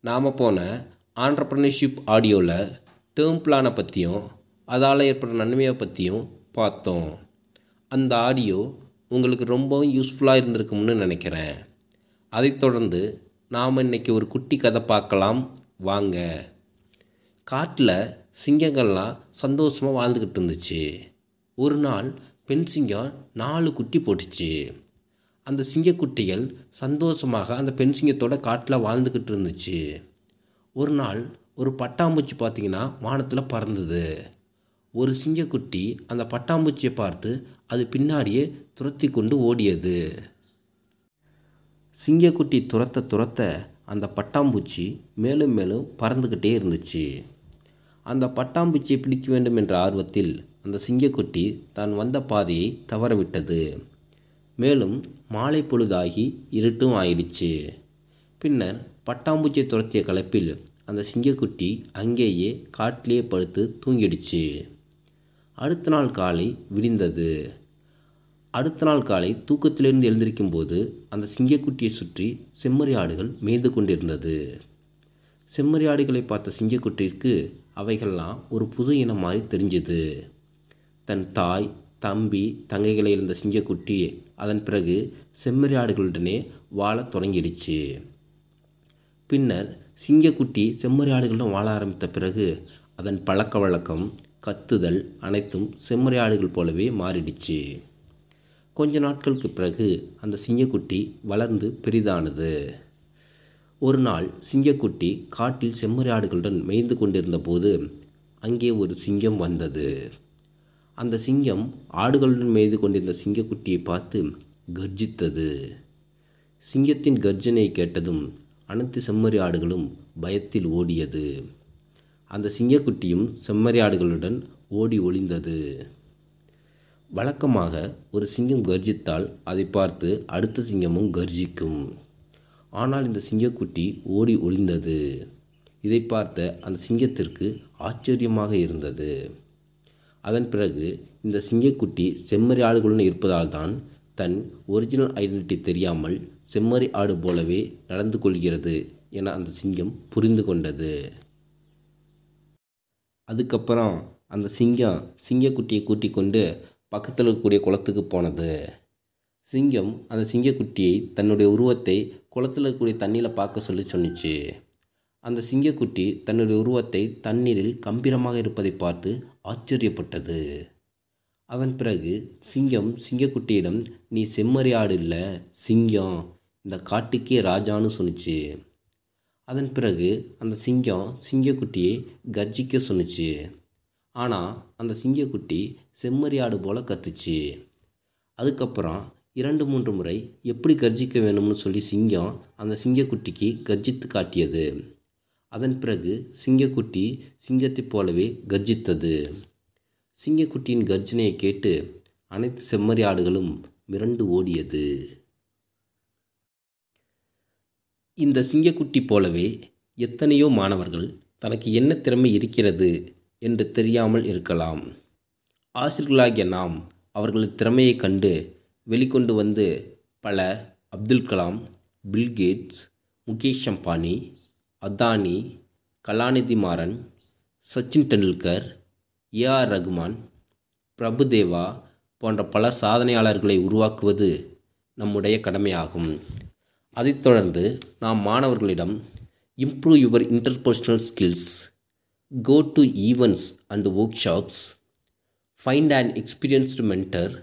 நாம் போன ஆண்டர்ப்ரனர்ஷிப் ஆடியோவில் டேர்ம் பிளானை பற்றியும் அதால் ஏற்படுற நன்மையை பற்றியும் பார்த்தோம். அந்த ஆடியோ உங்களுக்கு ரொம்பவும் யூஸ்ஃபுல்லாக இருந்திருக்கும்னு நினைக்கிறேன். அதைத் தொடர்ந்து நாம் இன்னைக்கு ஒரு குட்டி கதை பார்க்கலாம். வாங்க. காட்டில் சிங்கங்கள்லாம் சந்தோஷமாக வாழ்ந்துக்கிட்டு இருந்துச்சு. ஒரு நாள் பெண் சிங்கம் நாலு குட்டி போட்டுச்சு. அந்த சிங்கக்குட்டிகள் சந்தோஷமாக அந்த பெண் சிங்கத்தோட காட்டில் வாழ்ந்துக்கிட்டு இருந்துச்சு. ஒரு நாள் ஒரு பட்டாம்பூச்சி பார்த்தீங்கன்னா வானத்தில் பறந்தது. ஒரு சிங்கக்குட்டி அந்த பட்டாம்பூச்சியை பார்த்து அது பின்னாடியே துரத்தி கொண்டு ஓடியது. சிங்கக்குட்டி துரத்த துரத்த அந்த பட்டாம்பூச்சி மேலும் மேலும் பறந்துக்கிட்டே இருந்துச்சு. அந்த பட்டாம்பூச்சியை பிடிக்க வேண்டும் என்ற ஆர்வத்தில் அந்த சிங்கக்குட்டி தான் வந்த பாதையை தவறவிட்டது. மேலும் மாலை பொழுதாகி இருட்டும் ஆயிடுச்சு. பின்னர் பட்டாம்பூச்சியை துரத்திய கலப்பில் அந்த சிங்கக்குட்டி அங்கேயே காட்டிலேயே படுத்து தூங்கிடுச்சு. அடுத்த நாள் காலை விடிந்தது. அடுத்த நாள் காலை தூக்கத்திலிருந்து எழுந்திருக்கும் போது அந்த சிங்கக்குட்டியை சுற்றி செம்மறி ஆடுகள் மேய்ந்து கொண்டிருந்தது. செம்மறி ஆடுகளை பார்த்த சிங்கக்குட்டிற்கு அவைகள்லாம் ஒரு புது இனம் மாதிரி தெரிஞ்சுது. தன் தாய் தம்பி தங்கைகளை இருந்த சிங்கக்குட்டி அதன் பிறகு செம்மறி ஆடுகளுடனே வாழத் தொடங்கிடுச்சு. பின்னர் சிங்கக்குட்டி செம்மறி ஆடுகளுடன் வாழ ஆரம்பித்த பிறகு அதன் பழக்க வழக்கம் கத்துதல் அனைத்தும் செம்மறி ஆடுகள் போலவே மாறிடுச்சு. கொஞ்ச நாட்களுக்கு பிறகு அந்த சிங்கக்குட்டி வளர்ந்து பெரிதானது. ஒரு நாள் சிங்கக்குட்டி காட்டில் செம்மறி ஆடுகளுடன் மேய்ந்து கொண்டிருந்த போது அங்கே ஒரு சிங்கம் வந்தது. அந்த சிங்கம் ஆடுகளுடன் மேய்து கொண்டிருந்த சிங்கக்குட்டியை பார்த்து கர்ஜித்தது. சிங்கத்தின் கர்ஜனையை கேட்டதும் அனைத்து செம்மறி ஆடுகளும் பயத்தில் ஓடியது. அந்த சிங்கக்குட்டியும் செம்மறி ஆடுகளுடன் ஓடி ஒளிந்தது. வழக்கமாக ஒரு சிங்கம் கர்ஜித்தால் அதை பார்த்து அடுத்த சிங்கமும் கர்ஜிக்கும். ஆனால் இந்த சிங்கக்குட்டி ஓடி ஒளிந்தது. இதை பார்த்த அந்த சிங்கத்திற்கு ஆச்சரியமாக இருந்தது. அதன் பிறகு இந்த சிங்கக்குட்டி செம்மறி ஆடுகளுடன் இருப்பதால் தான் தன் ஒரிஜினல் ஐடென்டிட்டி தெரியாமல் செம்மறி ஆடு போலவே நடந்து கொள்கிறது என அந்த சிங்கம் புரிந்து கொண்டது. அதுக்கப்புறம் அந்த சிங்கம் சிங்கக்குட்டியை கூட்டிக் கொண்டு பக்கத்தில் இருக்கக்கூடிய குளத்துக்கு போனது. சிங்கம் அந்த சிங்கக்குட்டியை தன்னுடைய உருவத்தை குளத்தில் இருக்கக்கூடிய தண்ணியில் பார்க்க சொல்லி சொன்னிச்சு. அந்த சிங்கக்குட்டி தன்னுடைய உருவத்தை தண்ணீரில் கம்பீரமாக இருப்பதை பார்த்து ஆச்சரியப்பட்டது. அதன் பிறகு சிங்கம் சிங்கக்குட்டியிடம் நீ செம்மறி ஆடு இல்லை சிங்கம். இந்த காட்டுக்கே ராஜான்னு சொன்னிச்சு. அதன் பிறகு அந்த சிங்கம் சிங்கக்குட்டியை கர்ஜிக்க சொன்னிச்சு. ஆனால் அந்த சிங்கக்குட்டி செம்மறி ஆடு போல் கத்துச்சு. அதுக்கப்புறம் இரண்டு மூன்று முறை எப்படி கர்ஜிக்க வேணும்னு சொல்லி சிங்கம் அந்த சிங்கக்குட்டிக்கு கர்ஜித்து காட்டியது. அதன் பிறகு சிங்கக்குட்டி சிங்கத்தைப் போலவே கர்ஜித்தது. சிங்கக்குட்டியின் கர்ஜனையை கேட்டு அனைத்து செம்மறி ஆடுகளும் மிரண்டு ஓடியது. இந்த சிங்கக்குட்டி போலவே எத்தனையோ மாணவர்கள் தனக்கு என்ன திறமை இருக்கிறது என்று தெரியாமல் இருக்கலாம். ஆசிரியர்களாகிய நாம் அவர்களது திறமையை கண்டு வெளிக்கொண்டு வந்து பல Abdul Kalam Bill Gates Mukesh Ambani Adani Kalanithi Maran Sachin Tendulkar AR Rahman Prabhudeva போன்ற பல சாதனையாளர்களை உருவாக்குவது நம்முடைய கடமையாகும். அதைத் தொடர்ந்து நாம் மாணவர்களிடம் improve your interpersonal skills go to events and workshops find and experienced mentor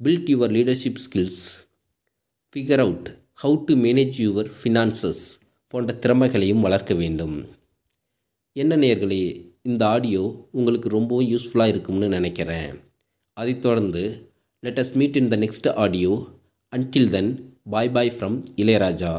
build your leadership skills figure out how to manage your finances போன்ற திறமைகளையும் வளர்க்க வேண்டும். என்ன நேர்களே இந்த ஆடியோ உங்களுக்கு ரொம்பவும் யூஸ்ஃபுல்லாக இருக்கும்னு நினைக்கிறேன். அதைத் தொடர்ந்து let us meet in the next audio until then bye bye from Ilaiyaraaja.